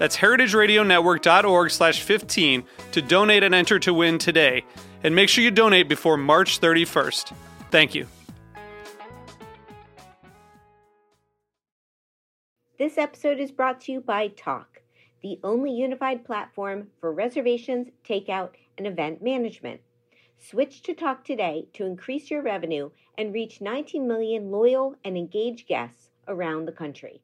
That's heritageradionetwork.org slash 15 to donate and enter to win today. And make sure you donate before March 31st. Thank you. This episode is brought to you by Tock, the only unified platform for reservations, takeout, and event management. Switch to Tock today to increase your revenue and reach 19 million loyal and engaged guests around the country.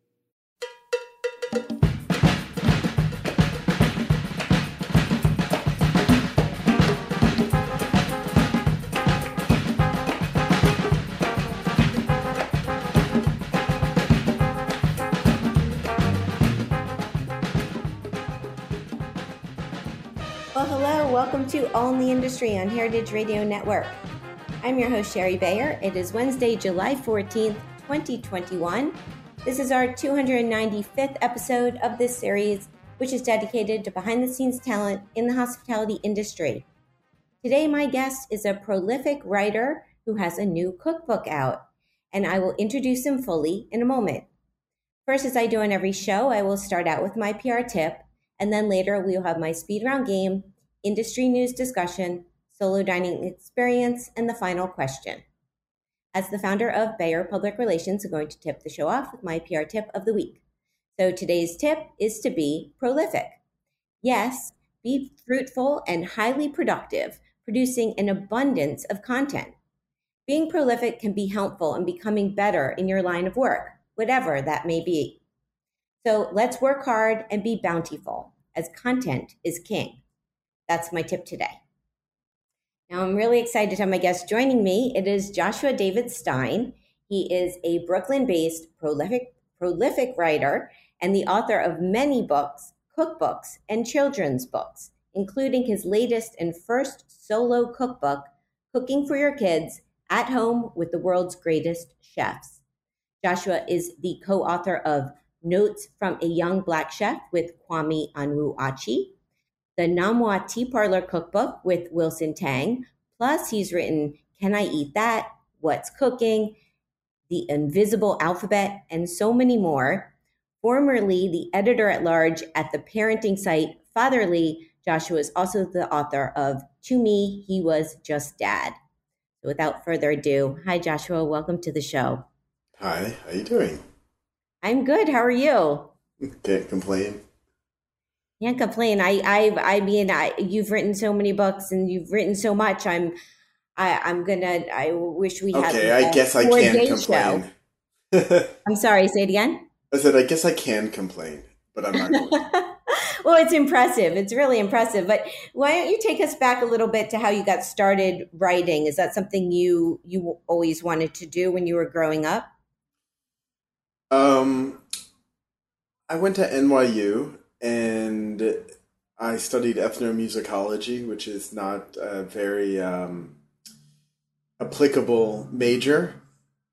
Welcome to All in the Industry on Heritage Radio Network. I'm your host, Shari Bayer. It is Wednesday, July 14th, 2021. This is our 295th episode of this series, which is dedicated to behind the scenes talent in the hospitality industry. Today, my guest is a prolific writer who has a new cookbook out, and I will introduce him fully in a moment. First, as I do on every show, I will start out with my PR tip, and then later we will have my speed round game, industry news discussion, solo dining experience, and the final question. As the founder of Bayer Public Relations, I'm going to tip the show off with my PR tip of the week. So today's tip is to be prolific. Yes, be fruitful and highly productive, producing an abundance of content. Being prolific can be helpful in becoming better in your line of work, whatever that may be. So let's work hard and be bountiful, as content is king. That's my tip today. Now, I'm really excited to have my guest joining me. It is Joshua David Stein. He is a Brooklyn based prolific, prolific writer and the author of many books, cookbooks, and children's books, including his latest and first solo cookbook, Cooking for Your Kids at Home with the World's Greatest Chefs. Joshua is the co author of Notes from a Young Black Chef with Kwame Onwuachi, the Nom Wah Tea Parlor Cookbook with Wilson Tang. Plus, he's written Can I Eat That? What's Cooking? The Invisible Alphabet, and so many more. Formerly the editor at large at the parenting site Fatherly, Joshua is also the author of To Me, He Was Just Dad. So without further ado, hi Joshua, welcome to the show. Hi, how are you doing? I'm good. How are you? Can't complain. Can't complain. I, I, I mean, I, you've written so many books and you've written so much. I'm, I, I'm gonna. I wish we had. Okay, I guess I can complain. I'm sorry. Say it again. I said I guess I can complain, but I'm not going. well, it's impressive. It's really impressive. But why don't you take us back a little bit to how you got started writing? Is that something you you always wanted to do when you were growing up? Um, I went to NYU and I studied ethnomusicology, which is not a very um, applicable major.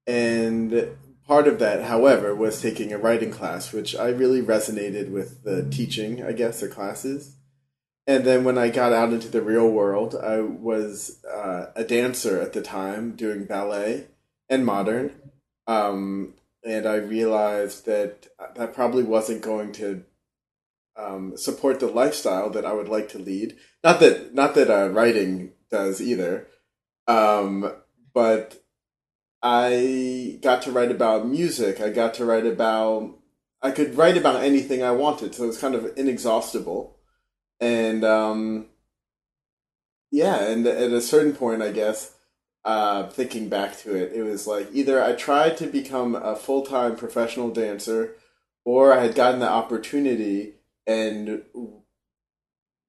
And part of that, however, was taking a writing class, which I really resonated with the teaching, I guess, the classes. And then when I got out into the real world, I was uh, a dancer at the time doing ballet and modern. Um, and I realized that that probably wasn't going to um, support the lifestyle that I would like to lead. Not that not that uh, writing does either, um, but I got to write about music. I got to write about. I could write about anything I wanted, so it was kind of inexhaustible. And um, yeah, and at a certain point, I guess uh, thinking back to it, it was like either I tried to become a full time professional dancer, or I had gotten the opportunity and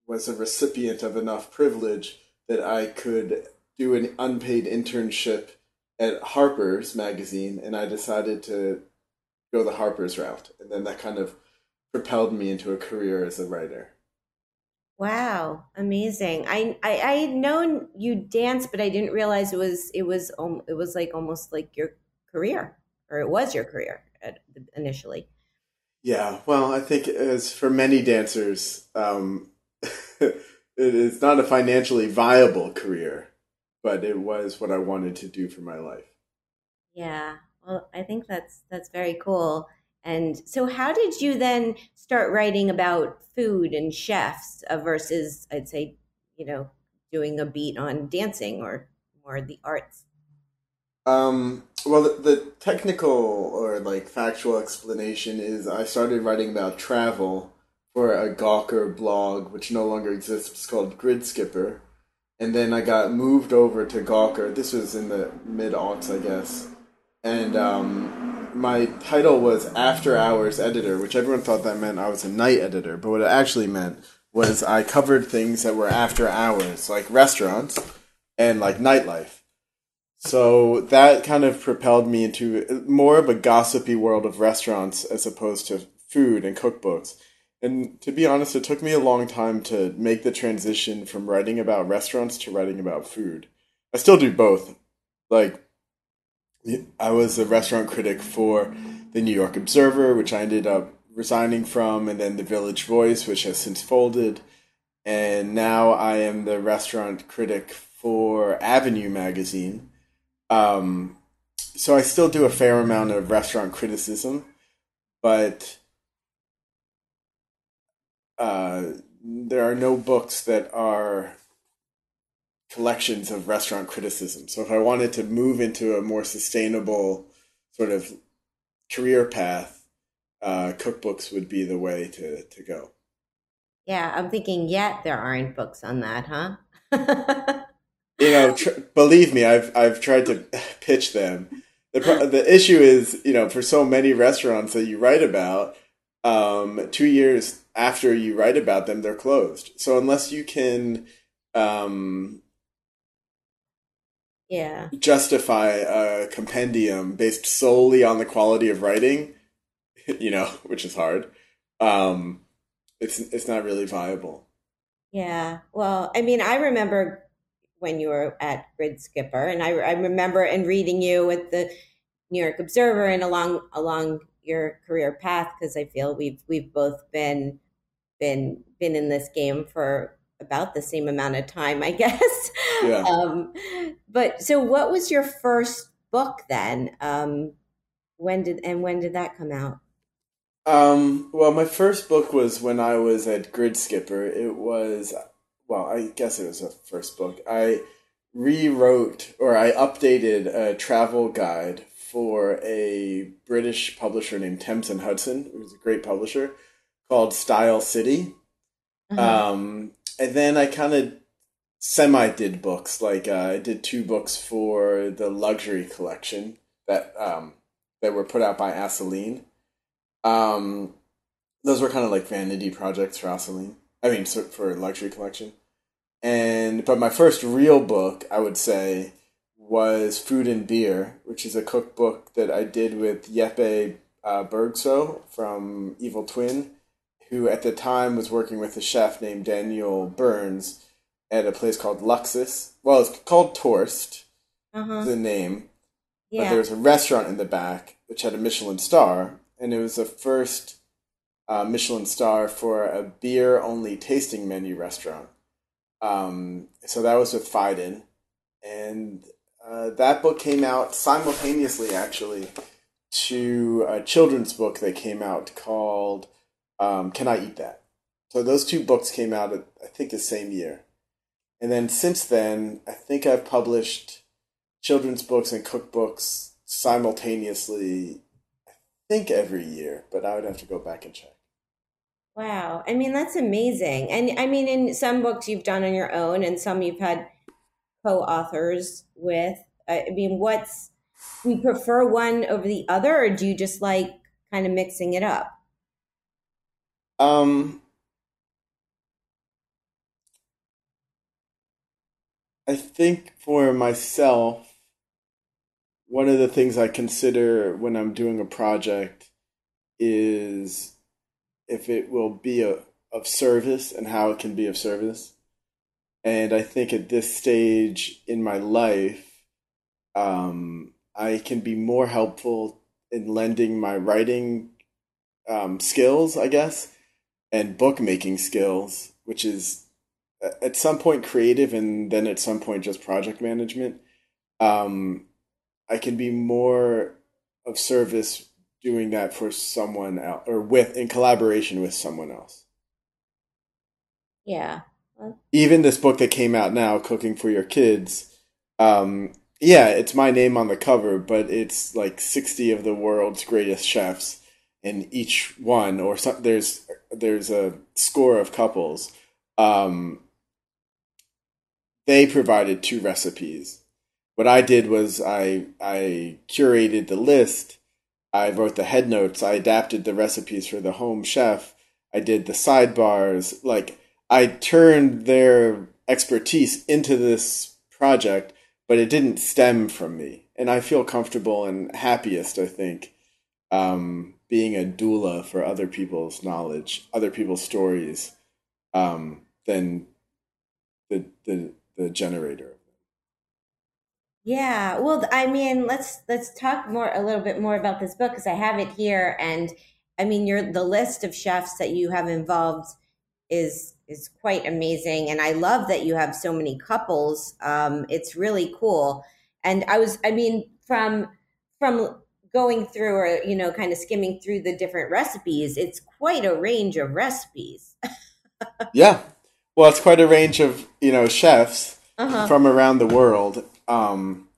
was a recipient of enough privilege that I could do an unpaid internship at Harper's magazine, and I decided to go the Harper's route, and then that kind of propelled me into a career as a writer. Wow, amazing! I I, I had known you dance, but I didn't realize it was it was um, it was like almost like your career, or it was your career at, initially. Yeah, well, I think as for many dancers, um, it is not a financially viable career, but it was what I wanted to do for my life. Yeah, well, I think that's that's very cool. And so, how did you then start writing about food and chefs uh, versus, I'd say, you know, doing a beat on dancing or more the arts? Um, well, the, the technical or like factual explanation is I started writing about travel for a Gawker blog, which no longer exists. It's called Gridskipper. And then I got moved over to Gawker. This was in the mid aughts, I guess. And um, my title was After Hours Editor, which everyone thought that meant I was a night editor. But what it actually meant was I covered things that were after hours, like restaurants and like nightlife. So that kind of propelled me into more of a gossipy world of restaurants as opposed to food and cookbooks. And to be honest, it took me a long time to make the transition from writing about restaurants to writing about food. I still do both. Like, I was a restaurant critic for the New York Observer, which I ended up resigning from, and then the Village Voice, which has since folded. And now I am the restaurant critic for Avenue Magazine um, so I still do a fair amount of restaurant criticism, but uh, there are no books that are collections of restaurant criticism. So if I wanted to move into a more sustainable sort of career path, uh, cookbooks would be the way to, to go. Yeah, I'm thinking yet there aren't books on that, huh? you know, tr- believe me, I've I've tried to pitch them. The the issue is, you know, for so many restaurants that you write about, um, two years after you write about them, they're closed. So unless you can, um, yeah, justify a compendium based solely on the quality of writing, you know, which is hard. Um, it's it's not really viable. Yeah. Well, I mean, I remember when you were at Gridskipper, and I, I remember and reading you with the New York Observer and along along your career path because I feel we've we've both been been been in this game for about the same amount of time, I guess. Yeah. Um, but so, what was your first book then? Um, when did and when did that come out? Um, well, my first book was when I was at Gridskipper. It was well, I guess it was a first book. I rewrote or I updated a travel guide for a British publisher named Thames and Hudson, who's a great publisher, called Style City. Uh-huh. Um, and then I kind of semi did books. Like uh, I did two books for the luxury collection that um, that were put out by Assouline. Um, those were kind of like vanity projects for Assouline. I mean, for luxury collection. And but my first real book, I would say, was Food and Beer, which is a cookbook that I did with Jeppe uh, Bjergsø from Evil Twin, who at the time was working with a chef named Daniel Burns at a place called Luksus. Well, it's called Torst, uh-huh. the name. Yeah. But there was a restaurant in the back which had a Michelin star, and it was the first uh, Michelin star for a beer only tasting menu restaurant. Um, so that was with Phaidon. And uh, that book came out simultaneously, actually, to a children's book that came out called um, Can I Eat That? So those two books came out, I think, the same year. And then since then, I think I've published children's books and cookbooks simultaneously, I think every year, but I would have to go back and check. Wow. I mean, that's amazing. And I mean, in some books you've done on your own and some you've had co-authors with? I mean, what's you prefer one over the other, or do you just like kind of mixing it up? Um, I think for myself, one of the things I consider when I'm doing a project is if it will be a, of service and how it can be of service. And I think at this stage in my life, um, I can be more helpful in lending my writing um, skills, I guess, and bookmaking skills, which is at some point creative and then at some point just project management. Um, I can be more of service doing that for someone else or with in collaboration with someone else. Yeah. Even this book that came out now, Cooking for Your Kids, um, yeah, it's my name on the cover, but it's like 60 of the world's greatest chefs and each one or some, there's there's a score of couples um, they provided two recipes what i did was i i curated the list i wrote the head notes i adapted the recipes for the home chef i did the sidebars like i turned their expertise into this project but it didn't stem from me and i feel comfortable and happiest i think um, being a doula for other people's knowledge, other people's stories, um, than the the the generator. Yeah, well, I mean, let's let's talk more a little bit more about this book because I have it here, and I mean, your the list of chefs that you have involved is is quite amazing, and I love that you have so many couples. Um, it's really cool, and I was, I mean, from from going through or you know kind of skimming through the different recipes it's quite a range of recipes yeah well it's quite a range of you know chefs uh-huh. from around the world um,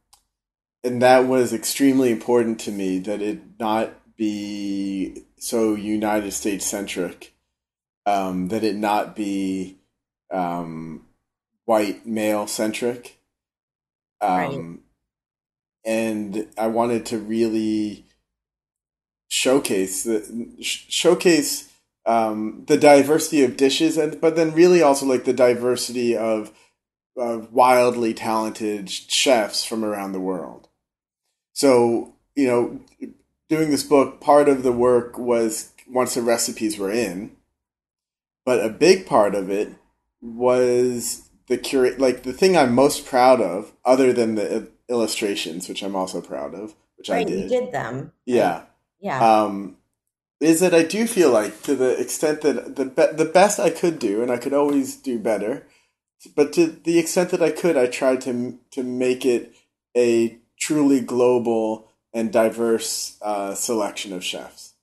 and that was extremely important to me that it not be so united states centric um, that it not be um, white male centric. Right. Um, and I wanted to really showcase the showcase um, the diversity of dishes, and but then really also like the diversity of of wildly talented chefs from around the world. So you know, doing this book, part of the work was once the recipes were in, but a big part of it was the curate. Like the thing I'm most proud of, other than the illustrations, which I'm also proud of, which right, I did. You did them. Yeah. Yeah. Um, is that I do feel like to the extent that the be- the best I could do, and I could always do better, but to the extent that I could, I tried to to make it a truly global and diverse uh, selection of chefs.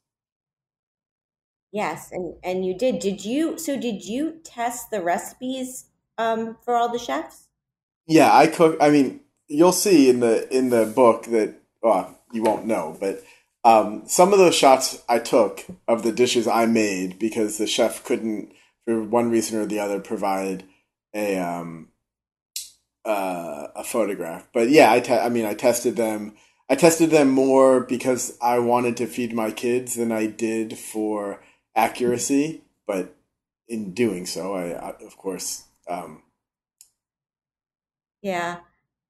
Yes, and and you did. Did you? So did you test the recipes um, for all the chefs? Yeah, I cook. I mean, you'll see in the in the book that well, you won't know, but um, some of those shots I took of the dishes I made because the chef couldn't, for one reason or the other, provide a um, uh, a photograph. But yeah, I te- I mean, I tested them. I tested them more because I wanted to feed my kids than I did for accuracy. But in doing so, I, I of course. Um, yeah.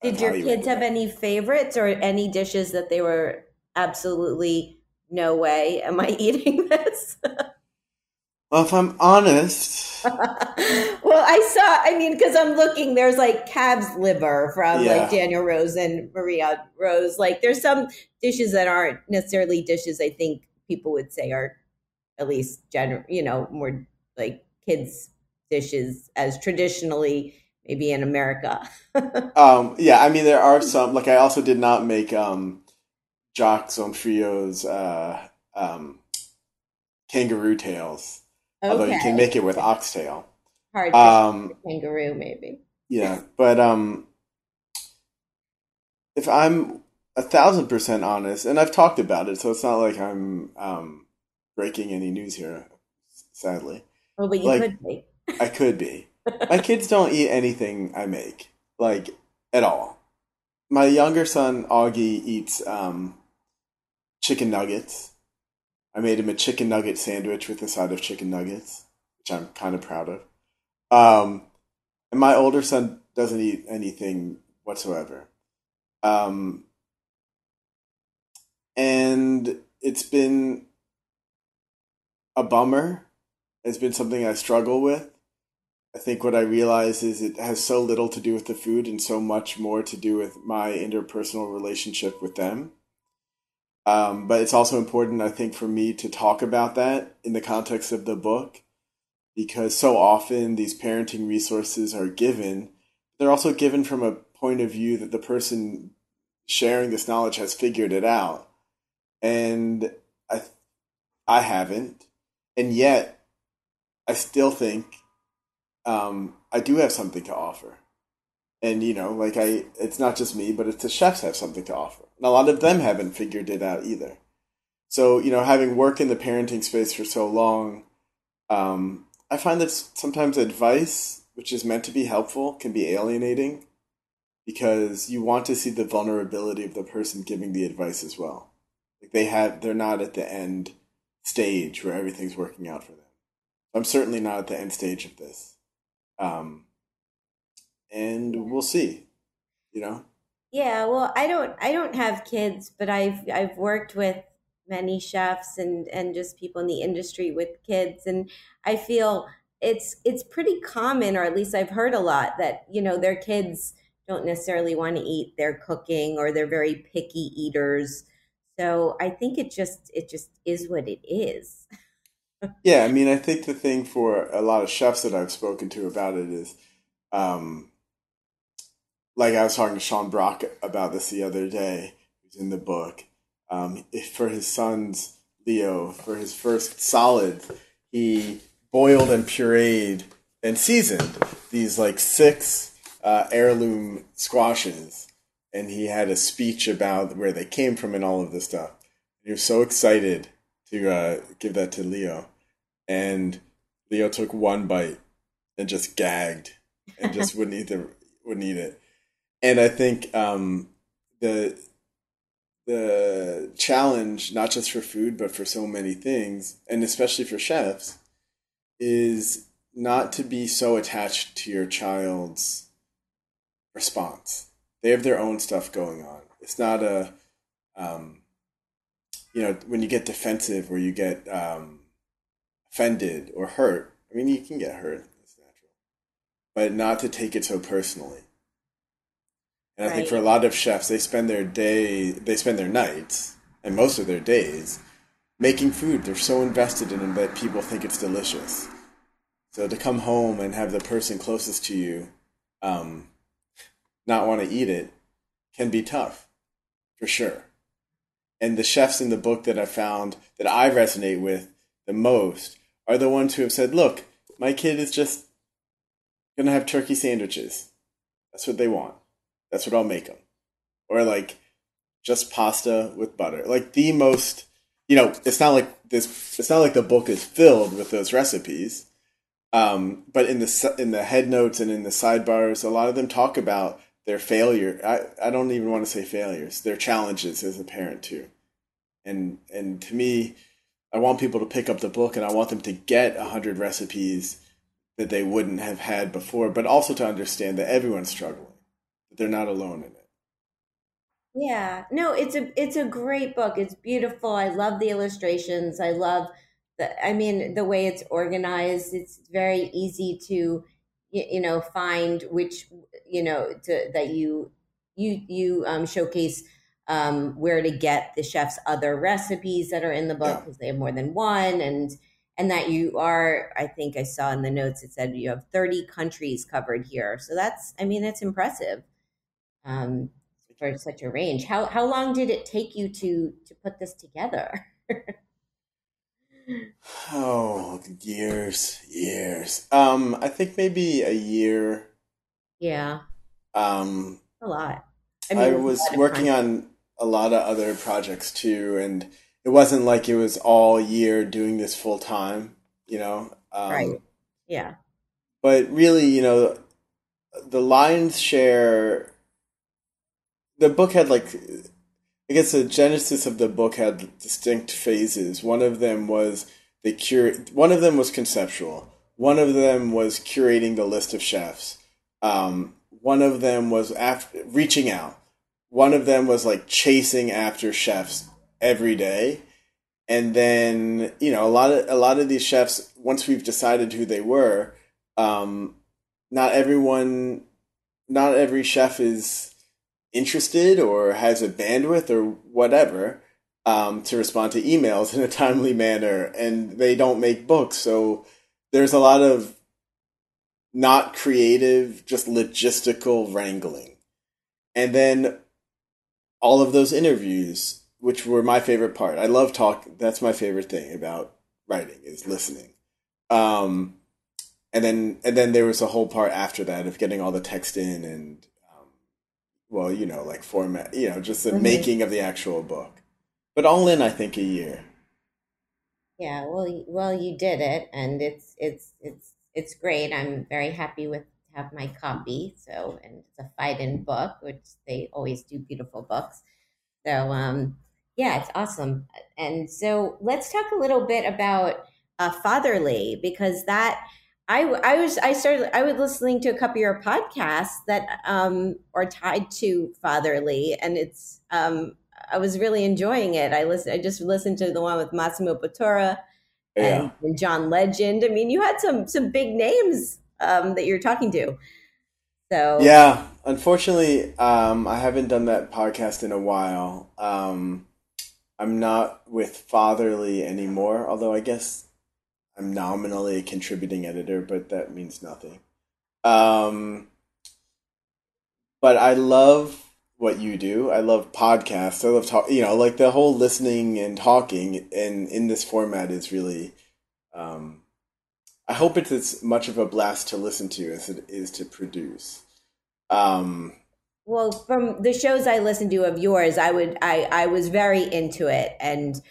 Did your kids have any favorites or any dishes that they were absolutely no way am I eating this? Well, if I'm honest. well, I saw, I mean, because I'm looking, there's like calf's liver from yeah. like Daniel Rose and Maria Rose. Like there's some dishes that aren't necessarily dishes I think people would say are at least general, you know, more like kids' dishes as traditionally maybe in America. um, yeah, I mean there are some. Like I also did not make um, Jock Zonfrillo's uh, um, kangaroo tails, okay. although you can make it with oxtail. Hard um, kangaroo, maybe. Yeah, but um, if I'm a thousand percent honest, and I've talked about it, so it's not like I'm um, breaking any news here. Sadly. Oh, but you like, could be. I could be my kids don't eat anything I make. Like at all. My younger son Augie eats um, chicken nuggets. I made him a chicken nugget sandwich with a side of chicken nuggets, which I'm kind of proud of. Um, and my older son doesn't eat anything whatsoever. Um, and it's been a bummer. It's been something I struggle with. I think what I realize is it has so little to do with the food and so much more to do with my interpersonal relationship with them. Um, but it's also important, I think, for me to talk about that in the context of the book because so often these parenting resources are given. They're also given from a point of view that the person sharing this knowledge has figured it out. And I, I haven't. And yet, I still think um, I do have something to offer. And you know, like I, it's not just me, but it's the chefs have something to offer, and a lot of them haven't figured it out either. So you know, having worked in the parenting space for so long, um, I find that sometimes advice, which is meant to be helpful, can be alienating, because you want to see the vulnerability of the person giving the advice as well. Like they have, they're not at the end stage where everything's working out for them. I'm certainly not at the end stage of this. Um, and we'll see, you know? Yeah, well, I don't I don't have kids, but I've I've worked with many chefs and and just people in the industry with kids and I feel it's it's pretty common or at least I've heard a lot that, you know, their kids don't necessarily want to eat their cooking or they're very picky eaters. So I think it just it just is what it is. yeah, I mean, I think the thing for a lot of chefs that I've spoken to about it is, um, like I was talking to Sean Brock about this the other day, who's in the book. Um, for his son's Leo, for his first solid, he boiled and pureed and seasoned these like six uh, heirloom squashes, and he had a speech about where they came from and all of this stuff. He was so excited to uh, give that to Leo and Leo took one bite and just gagged and just wouldn't eat the wouldn't eat it. And I think um, the the challenge, not just for food but for so many things, and especially for chefs, is not to be so attached to your child's response. They have their own stuff going on. It's not a, um, you know, when you get defensive or you get um, offended or hurt. I mean, you can get hurt, it's natural, but not to take it so personally. And I right. think for a lot of chefs, they spend their day, they spend their nights, and most of their days, making food. They're so invested in it that people think it's delicious. So to come home and have the person closest to you um, not want to eat it can be tough, for sure. And the chefs in the book that I found that I resonate with the most are the ones who have said, look, my kid is just going to have turkey sandwiches. That's what they want. That's what I'll make them. Or like just pasta with butter. Like the most, you know, it's not like this, it's not like the book is filled with those recipes. Um, but in the, in the head notes and in the sidebars, a lot of them talk about their failure. I, I don't even want to say failures, their challenges as a parent too. And, and to me, I want people to pick up the book and I want them to get a hundred recipes that they wouldn't have had before, but also to understand that everyone's struggling, they're not alone in it. Yeah, no, it's a it's a great book. It's beautiful. I love the illustrations. I love the. I mean, the way it's organized. It's very easy to, you know, find which you know to that you you you um, showcase um, where to get the chef's other recipes that are in the book because yeah. they have more than one and and that you are i think i saw in the notes it said you have 30 countries covered here so that's i mean that's impressive um, for such a range. How how long did it take you to to put this together? Oh years years. Um i think maybe a year. Yeah. Um a lot. I, mean, I was working on a lot of other projects too, and it wasn't like it was all year doing this full time, you know. Um, right. Yeah. But really, you know, the lion's share the book had like I guess the genesis of the book had distinct phases. One of them was the cure. One of them was conceptual. One of them was curating the list of chefs. Um, one of them was after reaching out. One of them was like chasing after chefs every day. And then, you know, a lot of a lot of these chefs, once we've decided who they were, um, not everyone not every chef is interested or has a bandwidth or whatever um, to respond to emails in a timely manner, and they don't make books. So there's a lot of not creative, just logistical wrangling. And then all of those interviews, which were my favorite part. I love talk. That's my favorite thing about writing is listening. Um, and then and then there was a whole part after that of getting all the text in and well, you know, like format, you know, just the mm-hmm. making of the actual book. But all in, I think a year. Yeah, well, well, you did it, and it's it's it's it's great. I'm very happy with have my copy. So, and it's a Phaidon book, which they always do beautiful books. So, um, yeah, it's awesome. And so, let's talk a little bit about uh, Fatherly because that I I was I started I was listening to a couple of your podcasts that um are tied to Fatherly, and it's um I was really enjoying it. I listened I just listened to the one with Massimo Bottura and, yeah. and John Legend. I mean, you had some some big names um, that you're talking to. So yeah, unfortunately, um, I haven't done that podcast in a while. Um, I'm not with Fatherly anymore, although I guess I'm nominally a contributing editor, but that means nothing. Um, but I love what you do. I love podcasts. I love talk. You know, like the whole listening and talking, and in this format is really. Um, I hope it's as much of a blast to listen to as it is to produce. Um, well, from the shows I listened to of yours, I would I I was very into it, and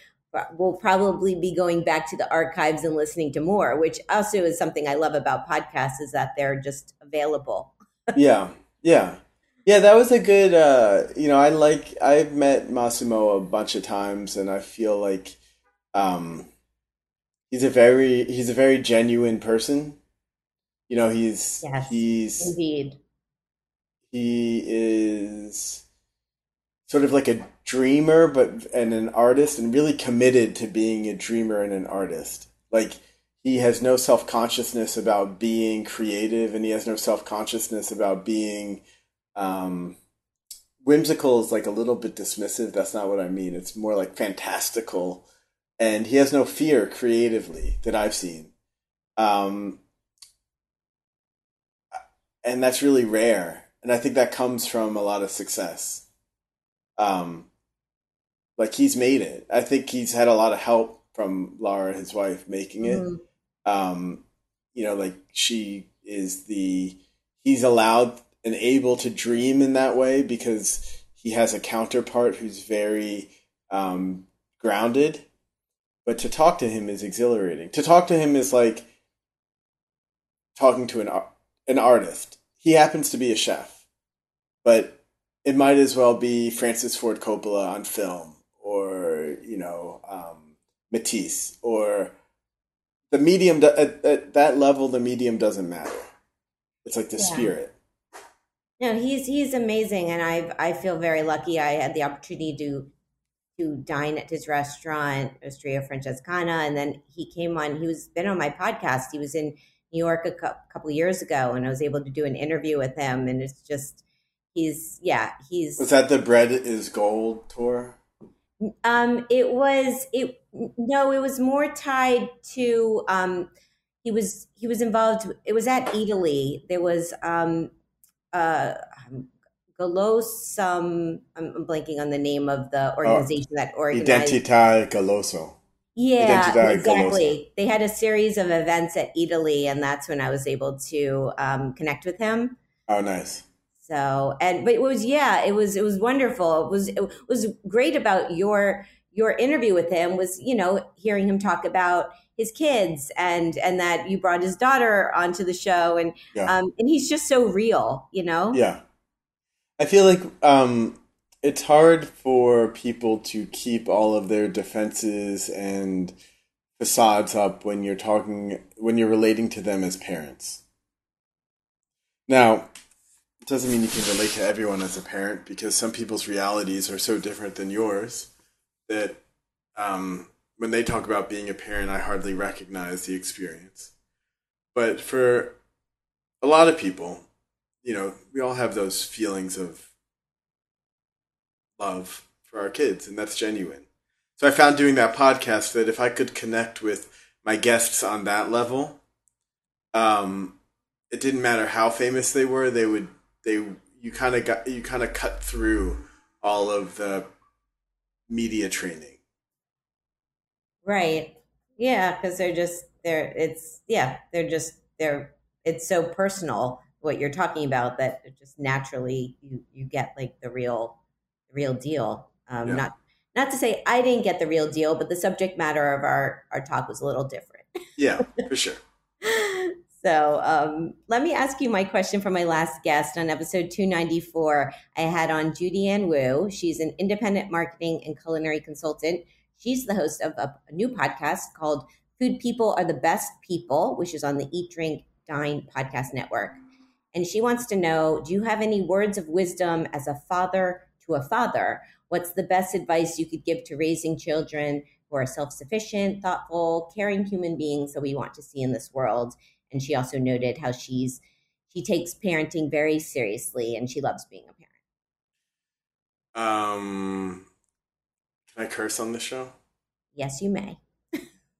we'll probably be going back to the archives and listening to more, which also is something I love about podcasts is that they're just available. yeah, yeah, yeah. That was a good. Uh, you know, I like I've met Massimo a bunch of times, and I feel like. Um, he's a very he's a very genuine person. You know, he's yes, he's indeed he is sort of like a dreamer but and an artist and really committed to being a dreamer and an artist. Like he has no self-consciousness about being creative and he has no self-consciousness about being um, whimsical is like a little bit dismissive. That's not what I mean. It's more like fantastical and he has no fear creatively that I've seen. Um, and that's really rare. And I think that comes from a lot of success. Um, like he's made it. I think he's had a lot of help from Laura, his wife, making it. Mm. Um, you know, like she is the he's allowed and able to dream in that way because he has a counterpart who's very um, grounded but to talk to him is exhilarating. To talk to him is like talking to an an artist. He happens to be a chef, but it might as well be Francis Ford Coppola on film, or you know um, Matisse, or the medium. At, at, that level, the medium doesn't matter. It's like the yeah. spirit. No, he's he's amazing, and I I feel very lucky. I had the opportunity to to dine at his restaurant, Osteria Francescana, and then he came on. He was been on my podcast. He was in New York a couple of years ago, and I was able to do an interview with him. And it's just he's yeah he's was that the bread is gold tour. Um, it was it no, it was more tied to um, he was he was involved. It was at Eataly There was um, uh, Golosum. I'm blanking on the name of the oh, organization oh, that organized. Identità Goloso. Yeah, Identità exactly. Goloso. They had a series of events at Eataly, and that's when I was able to um, connect with him. Oh, nice. So, and but it was yeah, it was it was wonderful. It was it was great about your your interview with him was you know hearing him talk about his kids and and that you brought his daughter onto the show and yeah. um and he's just so real you know yeah I feel like um, it's hard for people to keep all of their defenses and facades up when you're talking when you're relating to them as parents. Now, doesn't mean you can relate to everyone as a parent because some people's realities are so different than yours that um, when they talk about being a parent, I hardly recognize the experience. But for a lot of people, you know, we all have those feelings of love for our kids, and that's genuine. So I found doing that podcast that if I could connect with my guests on that level, um, it didn't matter how famous they were, they would they you kind of got you kind of cut through all of the media training. Right. Yeah, because they're just they're it's yeah they're just they're it's so personal what you're talking about that it just naturally you you get like the real real deal. Um, yeah. Not not to say I didn't get the real deal, but the subject matter of our our talk was a little different. yeah, for sure. So um, let me ask you my question from my last guest on episode 294. I had on Judy Ann Wu. She's an independent marketing and culinary consultant. She's the host of a, new podcast called Food People Are the Best People, which is on the Eat, Drink, Dine podcast network. And she wants to know Do you have any words of wisdom as a father to a father? What's the best advice you could give to raising children who are self sufficient, thoughtful, caring human beings that we want to see in this world? And she also noted how she's she takes parenting very seriously and she loves being a parent. Um, can I curse on the show? Yes, you may.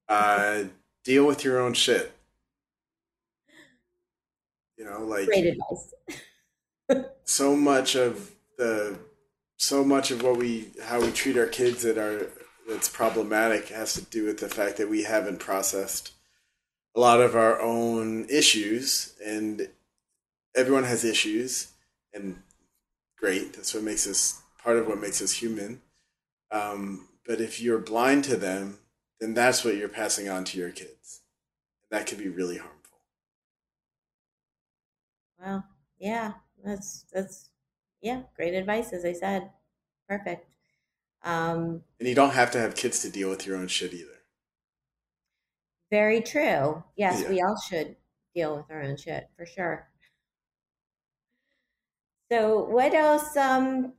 uh, deal with your own shit. You know, like great advice. so much of the so much of what we how we treat our kids that are that's problematic has to do with the fact that we haven't processed a lot of our own issues and everyone has issues and great that's what makes us part of what makes us human. Um, but if you're blind to them then that's what you're passing on to your kids. That can be really harmful. Well yeah that's that's yeah great advice as i said. Perfect. Um, and you don't have to have kids to deal with your own shit either very true. Yes, yeah. we all should deal with our own shit for sure. So, what else? Um,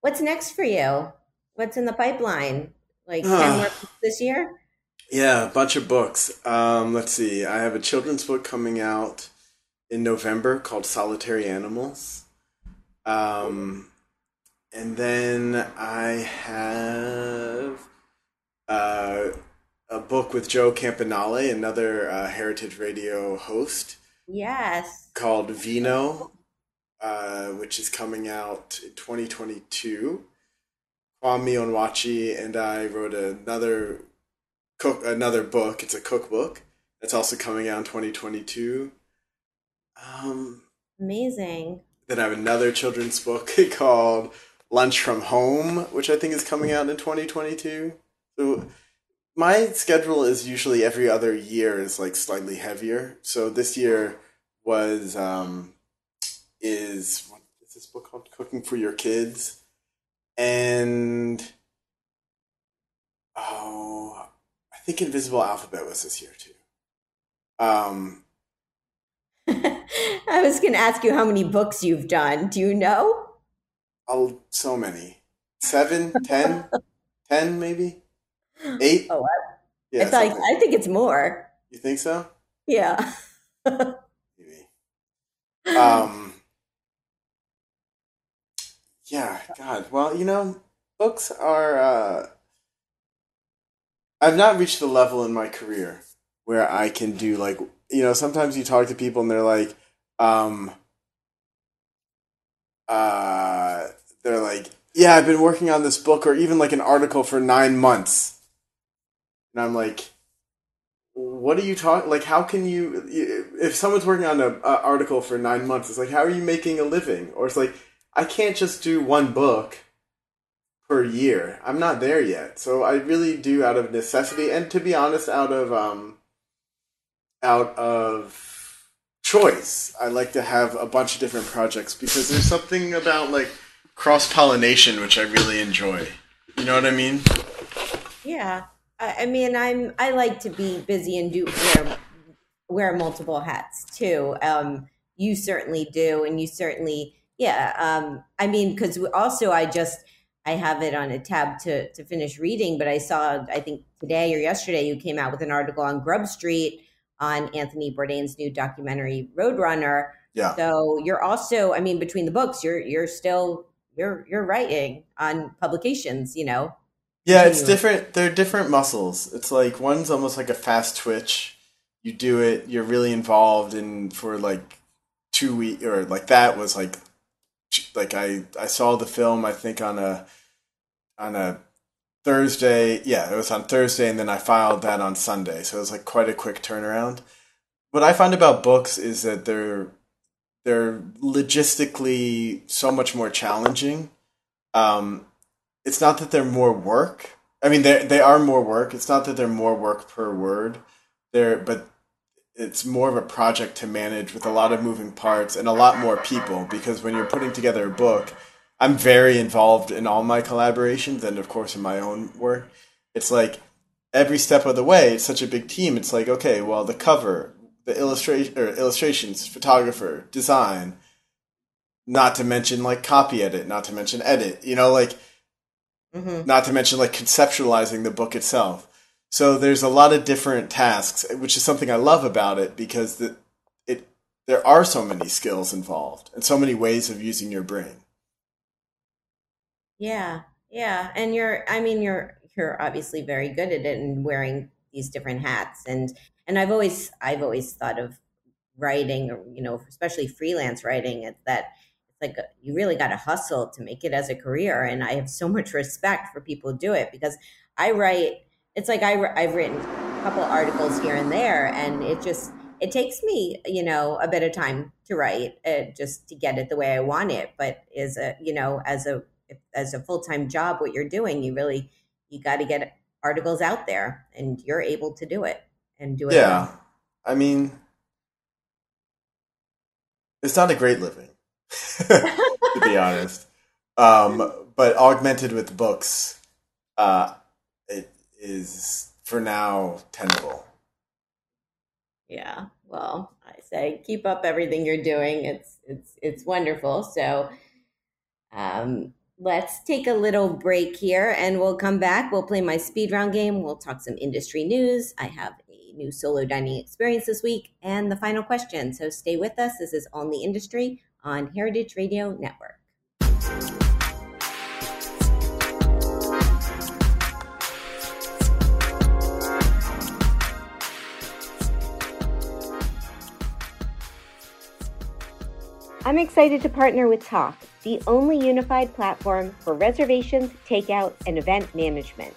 what's next for you? What's in the pipeline? Like ten more this year? Yeah, a bunch of books. Um, let's see. I have a children's book coming out in November called Solitary Animals. Um, and then I have uh, a book with Joe Campanale, another uh, Heritage Radio host. Yes. Called Vino, uh, which is coming out in 2022. Kwame Onwuachi and I wrote another cook another book. It's a cookbook that's also coming out in 2022. Um, Amazing. Then I have another children's book called Lunch from Home, which I think is coming out in 2022. So my schedule is usually every other year is like slightly heavier. So this year was um, is what is this book called? Cooking for Your Kids, and oh, I think Invisible Alphabet was this year too. Um, I was going to ask you how many books you've done. Do you know? Oh, so many. Seven, ten, ten, maybe. Eight? Oh, I, yeah, it's like, I think it's more. You think so? Yeah. Maybe. Um. Yeah. God. Well, you know, books are. Uh, I've not reached the level in my career where I can do like you know. Sometimes you talk to people and they're like, um, uh, they're like, yeah, I've been working on this book or even like an article for nine months and I'm like, what are you talking? Like, how can you? If someone's working on an article for nine months, it's like, how are you making a living? Or it's like, I can't just do one book per year. I'm not there yet. So I really do out of necessity, and to be honest, out of um, out of choice. I like to have a bunch of different projects because there's something about like cross pollination, which I really enjoy. You know what I mean? Yeah. I mean, I'm I like to be busy and do wear wear multiple hats too. Um, you certainly do, and you certainly, yeah. Um, I mean, because also I just I have it on a tab to to finish reading, but I saw I think today or yesterday you came out with an article on Grub Street on Anthony Bourdain's new documentary Roadrunner. Yeah. So you're also, I mean, between the books, you're you're still you're you're writing on publications, you know. Yeah, it's different. They're different muscles. It's like one's almost like a fast twitch. You do it, you're really involved, and for like two weeks or like that was like like I I saw the film I think on a on a Thursday. Yeah, it was on Thursday, and then I filed that on Sunday. So it was like quite a quick turnaround. What I find about books is that they're they're logistically so much more challenging. Um, it's not that they're more work. I mean, they they are more work. It's not that they're more work per word. They're but it's more of a project to manage with a lot of moving parts and a lot more people because when you're putting together a book, I'm very involved in all my collaborations and of course in my own work. It's like every step of the way, it's such a big team. It's like, okay, well, the cover, the illustration or illustrations, photographer, design, not to mention like copy edit, not to mention edit, you know, like Mm-hmm. Not to mention like conceptualizing the book itself. So there's a lot of different tasks, which is something I love about it because the, it there are so many skills involved and so many ways of using your brain. Yeah, yeah, and you're I mean you're you're obviously very good at it and wearing these different hats and and I've always I've always thought of writing you know especially freelance writing that like you really got to hustle to make it as a career and i have so much respect for people who do it because i write it's like I, i've written a couple articles here and there and it just it takes me you know a bit of time to write uh, just to get it the way i want it. But as a you know as a as a full-time job what you're doing you really you got to get articles out there and you're able to do it and do it yeah. well. i mean it's not a great living to be honest. Um, but augmented with books, uh, it is for now tenable. Yeah. Well, I say keep up everything you're doing. It's it's it's wonderful. So um let's take a little break here and we'll come back. We'll play my speed round game. We'll talk some industry news. I have a new solo dining experience this week and the final question. So stay with us. This is On the Industry on Heritage Radio Network. I'm excited to partner with Tock, the only unified platform for reservations, takeout, and event management.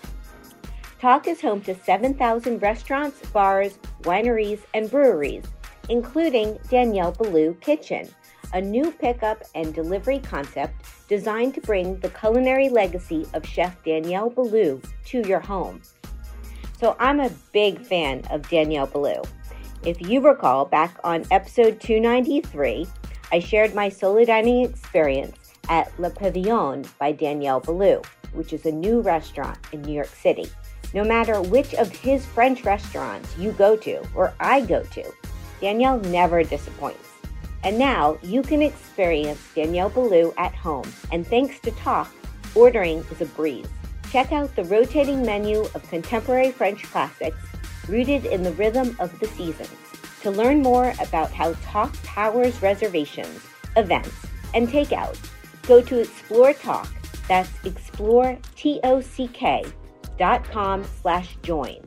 Tock is home to 7,000 restaurants, bars, wineries, and breweries, including Daniel Boulud Kitchen a new pickup and delivery concept designed to bring the culinary legacy of Chef Daniel Boulud to your home. So I'm a big fan of Daniel Boulud. If you recall, back on episode 293, I shared my solo dining experience at Le Pavillon by Daniel Boulud, which is a new restaurant in New York City. No matter which of his French restaurants you go to or I go to, Daniel never disappoints. And now you can experience Daniel Boulud at home. And thanks to Tock, ordering is a breeze. Check out the rotating menu of contemporary French classics rooted in the rhythm of the seasons. To learn more about how Tock powers reservations, events, and takeout, go to Explore Tock. That's explore, dot com slash join.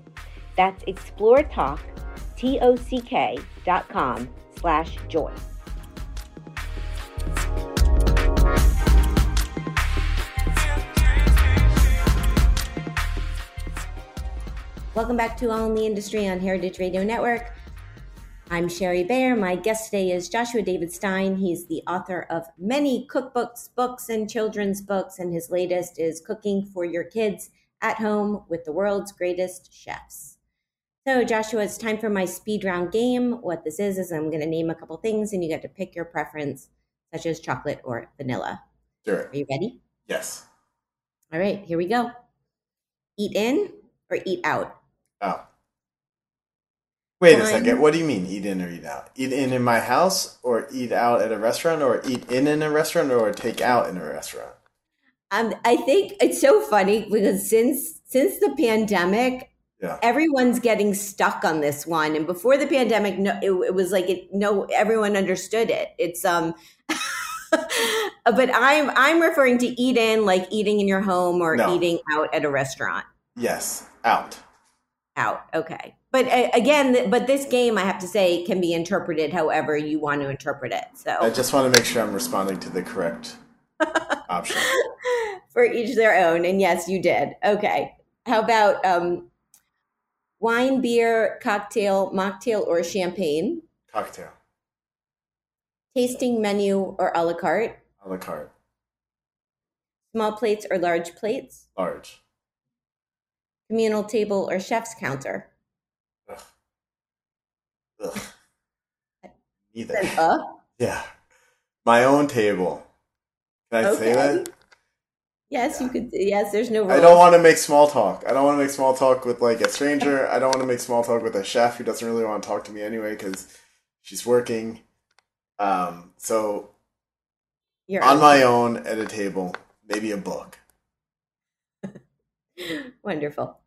That's explore tock, T-O-C-K dot com slash join. Welcome back to All in the Industry on Heritage Radio Network. I'm Shari Bayer. My guest today is Joshua David Stein. He's the author of many cookbooks, books, and children's books, and his latest is Cooking for Your Kids at Home with the World's Greatest Chefs. So, Joshua, it's time for my speed round game. What this is, is I'm going to name a couple things, and you get to pick your preference, such as chocolate or vanilla. Do Are you ready? Yes. All right, here we go. Eat in or eat out? Oh. Wait a second. What do you mean, eat in or eat out? Eat in in my house, or eat out at a restaurant, or eat in in a restaurant, or take out in a restaurant? Um, I think it's so funny because since since the pandemic, Yeah. everyone's getting stuck on this one. And before the pandemic, no, it, it was like it, no, everyone understood it. It's um, but I'm I'm referring to eat in like eating in your home or No. eating out at a restaurant. Yes. Out. Out, okay. But uh, again, th- but this game, I have to say, can be interpreted however you want to interpret it. So I just want to make sure I'm responding to the correct option. for each their own. And yes, you did. Okay. How about um, wine, beer, cocktail, mocktail, or champagne? Cocktail. Tasting menu or a la carte? A la carte. Small plates or large plates? Large. Communal table or chef's counter? Ugh. Ugh. Neither. Then uh, Yeah. My own table. Can I say that? yes, you could. Yes, there's no rules. I don't want to make small talk. I don't want to make small talk with like a stranger. I don't want to make small talk with a chef who doesn't really want to talk to me anyway because she's working. Um, so You're on my own at a table, maybe a book. Wonderful.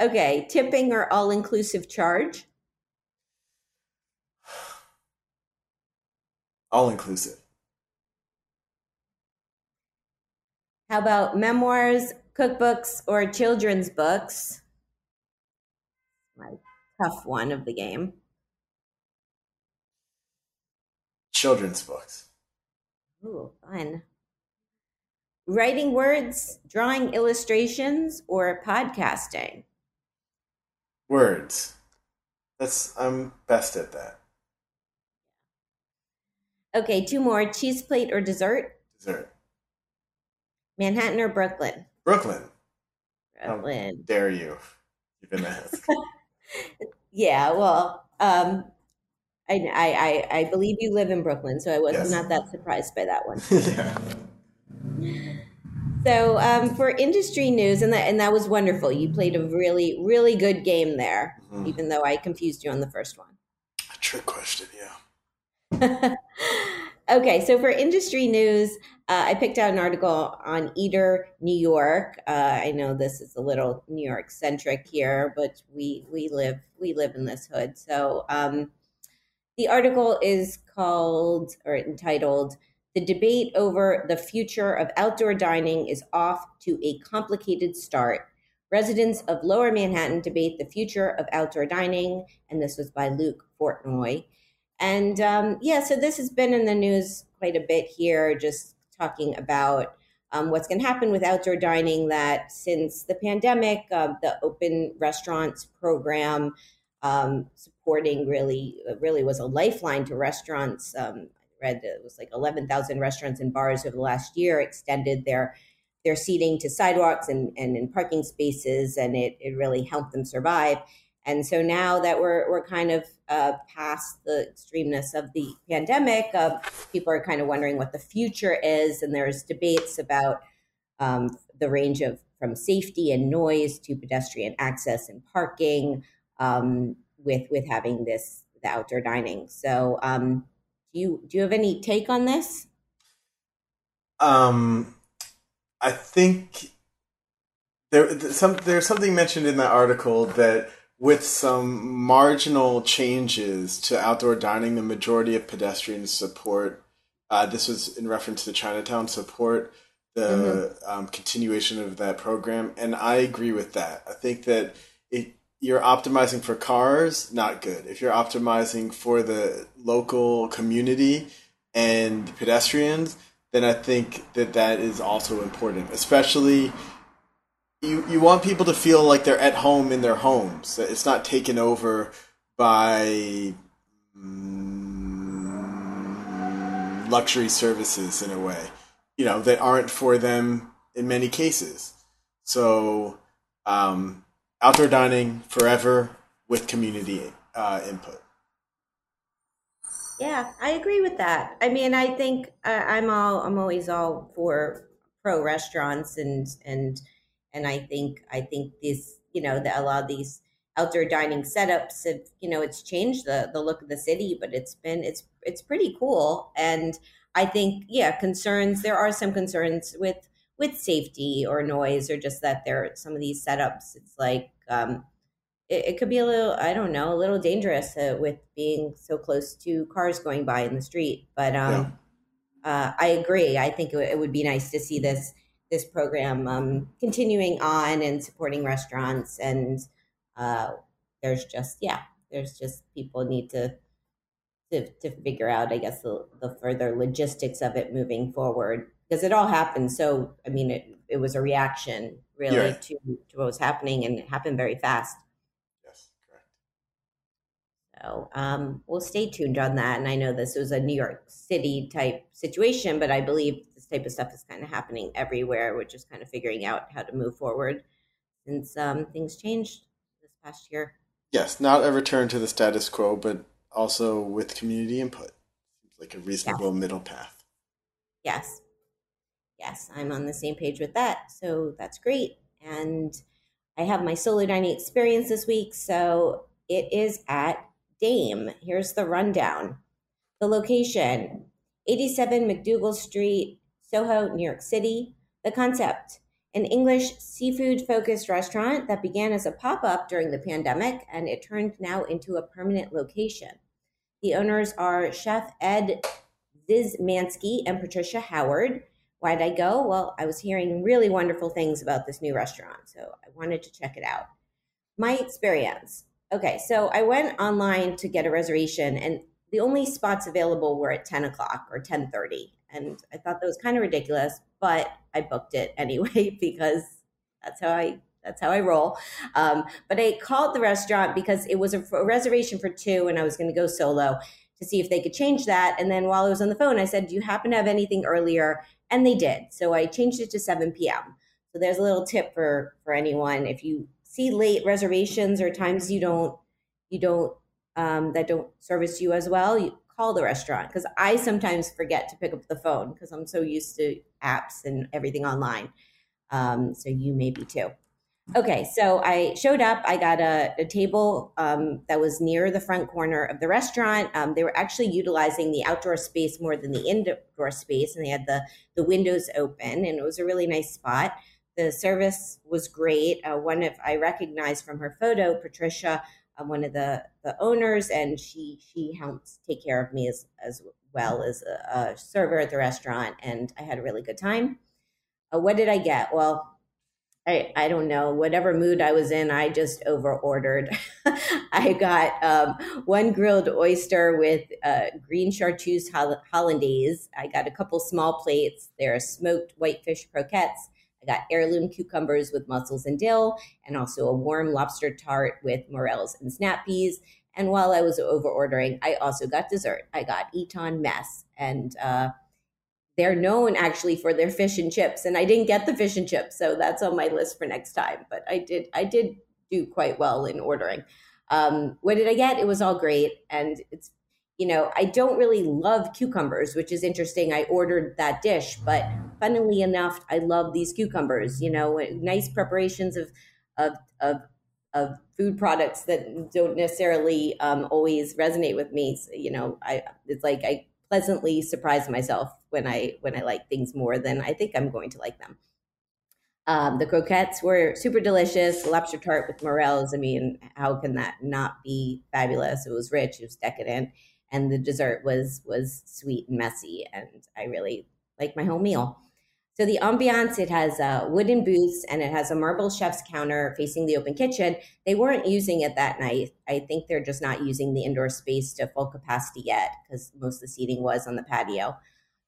Okay, tipping or all inclusive charge? All inclusive. How about memoirs, cookbooks, or children's books? My tough one of the game. Children's books. Ooh, fun. Writing words, drawing illustrations, or podcasting? Words. That's I'm best at that. Okay, two more cheese plate or dessert? Dessert. Manhattan or Brooklyn? Brooklyn. Brooklyn. Dare you? You've been asked. Yeah, well, um, I, I, I, I believe you live in Brooklyn, so I was Yes. not that surprised by that one. yeah. So um, for industry news, and that and that was wonderful. You played a really really good game there, Mhm. even though I confused you on the first one. A trick question. Yeah. okay, so for industry news, uh, I picked out an article on Eater, New York. Uh, I know this is a little New York centric here, but we we live we live in this hood. So um, the article is called or entitled "The Debate Over the Future of Outdoor Dining is Off to a Complicated Start." Residents of Lower Manhattan debate the future of outdoor dining, and this was by Luke Fortney. And um, yeah, so this has been in the news quite a bit here, just talking about um, what's going to happen with outdoor dining. That since the pandemic, uh, the open restaurants program um, supporting really, really was a lifeline to restaurants. Um, read that it was like 11,000 restaurants and bars over the last year extended their their seating to sidewalks and, and in parking spaces, and it, it really helped them survive. And so now that we're we're kind of uh, past the extremeness of the pandemic, uh, people are kind of wondering what the future is, and there's debates about um, the range of from safety and noise to pedestrian access and parking um, with with having this the outdoor dining. So, um, do you do you have any take on this? Um, I think there some there's something mentioned in that article that with some marginal changes to outdoor dining, the majority of pedestrians support. Uh, this was in reference to Chinatown support the um, continuation of that program, and I agree with that. I think that it you're optimizing for cars, not good. If you're optimizing for the local community and pedestrians, then I think that that is also important. Especially, you you want people to feel like they're at home in their homes. It's not taken over by mm, luxury services in a way, you know, that aren't for them in many cases. So, um, outdoor dining forever with community uh, input. Yeah, I agree with that. I mean, I think uh, I'm all I'm always all for pro restaurants and and and I think I think these you know that a lot of these outdoor dining setups have you know it's changed the the look of the city, but it's been it's it's pretty cool and I think yeah concerns there are some concerns with with safety or noise or just that there are some of these setups it's like um, it, it, could be a little i don't know a little dangerous uh, with being so close to cars going by in the street but um, yeah. uh, i agree i think it, it, would be nice to see this this program um, continuing on and supporting restaurants and uh, there's just yeah there's just people need to to, to figure out i guess the, the further logistics of it moving forward because it all happened so i mean it, it was a reaction really yeah. to, to what was happening and it happened very fast Yes, correct. so um, we'll stay tuned on that. And I know this was a New York City type situation, but I believe this type of stuff is kind of happening everywhere. We're just kind of figuring out how to move forward since um, things changed this past year. Yes, not a return to the status quo, but also with community input. Like a reasonable yes. middle path. Yes. Yes, I'm on the same page with that. So that's great. And I have my solo dining experience this week. So it is at Dame. Here's the rundown. The location 87 MacDougal Street, Soho, New York City. The concept an English seafood focused restaurant that began as a pop up during the pandemic and it turned now into a permanent location. The owners are Chef Ed Szymanski and Patricia Howard. Why'd I go? Well, I was hearing really wonderful things about this new restaurant, so I wanted to check it out. My experience Okay, so I went online to get a reservation, and the only spots available were at 10 o'clock or 10:30, and I thought that was kind of ridiculous, but I booked it anyway because that's how I that's how I roll. Um, but I called the restaurant because it was a, a reservation for two, and I was going to go solo to see if they could change that. And then while I was on the phone, I said, "Do you happen to have anything earlier?" And they did. So I changed it to 7 p.m. So there's a little tip for for anyone if you see late reservations or times you don't you don't um, that don't service you as well, you call the restaurant because I sometimes forget to pick up the phone because I'm so used to apps and everything online. Um, so you may be too. Okay, so I showed up. I got a, a table um, that was near the front corner of the restaurant. Um, they were actually utilizing the outdoor space more than the indoor space, and they had the the windows open, and it was a really nice spot. The service was great. Uh, one of I recognized from her photo, Patricia, uh, one of the the owners, and she she helps take care of me as as well as a, a server at the restaurant, and I had a really good time. Uh, what did I get? Well, I, I don't know whatever mood I was in I just over ordered I got um, one grilled oyster with uh, green chartreuse hollandaise I got a couple small plates there are smoked whitefish croquettes I got heirloom cucumbers with mussels and dill, and also a warm lobster tart with morels and snap peas. And while I was over ordering, I also got dessert. I got Eton mess, and uh, they're known actually for their fish and chips. And I didn't get the fish and chips, so that's on my list for next time. But I did, I did do quite well in ordering. Um, what did I get? It was all great, and it's you know, I don't really love cucumbers, which is interesting. I ordered that dish, but funnily enough, I love these cucumbers. You know, nice preparations of of of, of food products that don't necessarily um, always resonate with me. So, you know, I it's like I pleasantly surprise myself when I when I like things more than I think I'm going to like them. Um, the croquettes were super delicious. Lobster tart with morels. I mean, how can that not be fabulous? It was rich. It was decadent and the dessert was was sweet and messy and i really like my whole meal so the ambiance it has uh, wooden booths and it has a marble chef's counter facing the open kitchen. They weren't using it that night. I think they're just not using the indoor space to full capacity yet because most of the seating was on the patio.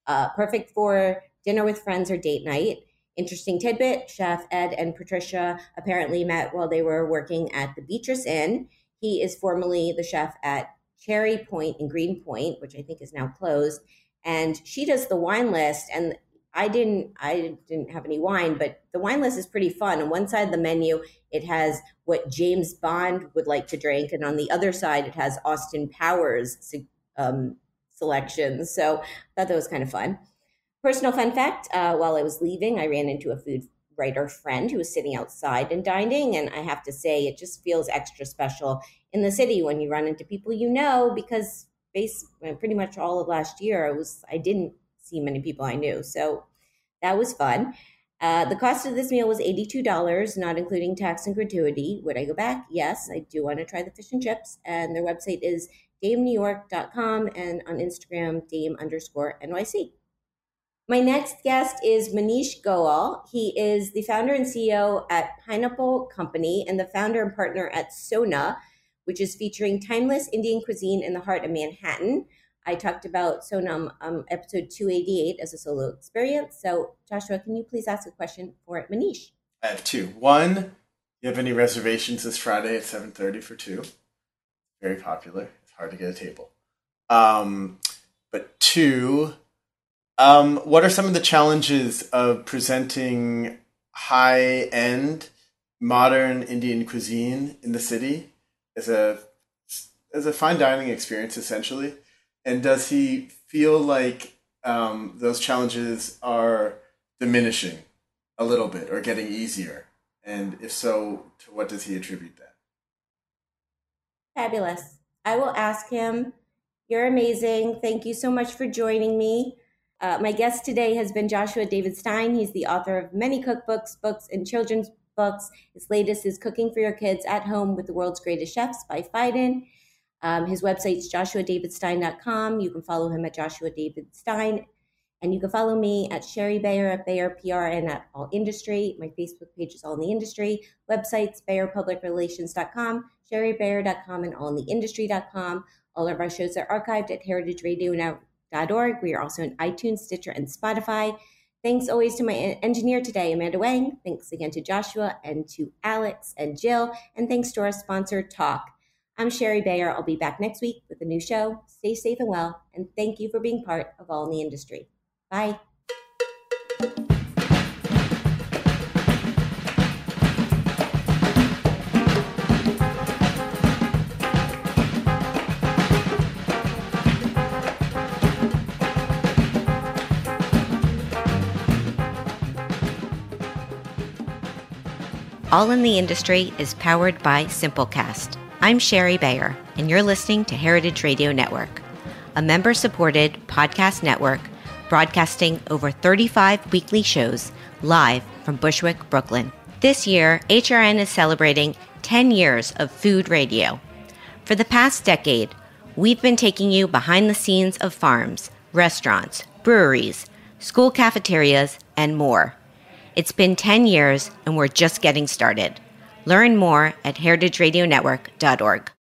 Uh, perfect for dinner with friends or date night. Interesting tidbit chef ed and patricia apparently met while they were working at the beatrice inn. He is formerly the chef at Cherry Point in Greenpoint, which I think is now closed, and she does the wine list. And I didn't, I didn't have any wine, but the wine list is pretty fun. On one side of the menu, it has what James Bond would like to drink, and on the other side, it has Austin Powers um, selections. So I thought that was kind of fun. Personal fun fact uh, while I was leaving, I ran into a food writer friend who was sitting outside and dining. And I have to say, it just feels extra special in the city when you run into people you know because base, pretty much all of last year, I was I didn't see many people I knew. So that was fun. Uh, the cost of this meal was $82, not including tax and gratuity. Would I go back? Yes, I do want to try the fish and chips. And their website is damenewyork.com and on Instagram, dame underscore NYC. My next guest is Maneesh Goyal. He is the founder and CEO at Pineapple Company and the founder and partner at Sona, which is featuring timeless Indian cuisine in the heart of Manhattan. I talked about Sonam um, episode 288 as a solo experience. So, Joshua, can you please ask a question for Maneesh? I have two. One, you have any reservations this Friday at 7.30 for two? Very popular. It's hard to get a table. Um, but two, um, what are some of the challenges of presenting high-end modern Indian cuisine in the city as a as a fine dining experience, essentially? And does he feel like um, those challenges are diminishing a little bit or getting easier? And if so, to what does he attribute that? Fabulous. I will ask him. You're amazing. Thank you so much for joining me. Uh, my guest today has been Joshua David Stein. He's the author of many cookbooks, books, and children's books. His latest is Cooking for Your Kids at Home with the World's Greatest Chefs by Phaidon. Um, his website's joshuadavidstein.com. You can follow him at Joshua David Stein. And you can follow me at Shari Bayer at Bayer PR and at All Industry. My Facebook page is All in the Industry. Websites, BayerPublicRelations.com, ShariBayer.com, and AllInTheIndustry.com. All of our shows are archived at HeritageRadio.org. We are also on iTunes, Stitcher, and Spotify. Thanks always to my engineer today, Amanda Wang. Thanks again to Joshua and to Alex and Jill. And thanks to our sponsor, Tock. I'm Shari Bayer. I'll be back next week with a new show. Stay safe and well, and thank you for being part of All in the Industry. Bye. All in the Industry is powered by Simplecast. I'm Shari Bayer, and you're listening to Heritage Radio Network, a member supported podcast network broadcasting over 35 weekly shows live from Bushwick, Brooklyn. This year, HRN is celebrating 10 years of food radio. For the past decade, we've been taking you behind the scenes of farms, restaurants, breweries, school cafeterias, and more. It's been 10 years, and we're just getting started. Learn more at heritageradionetwork.org.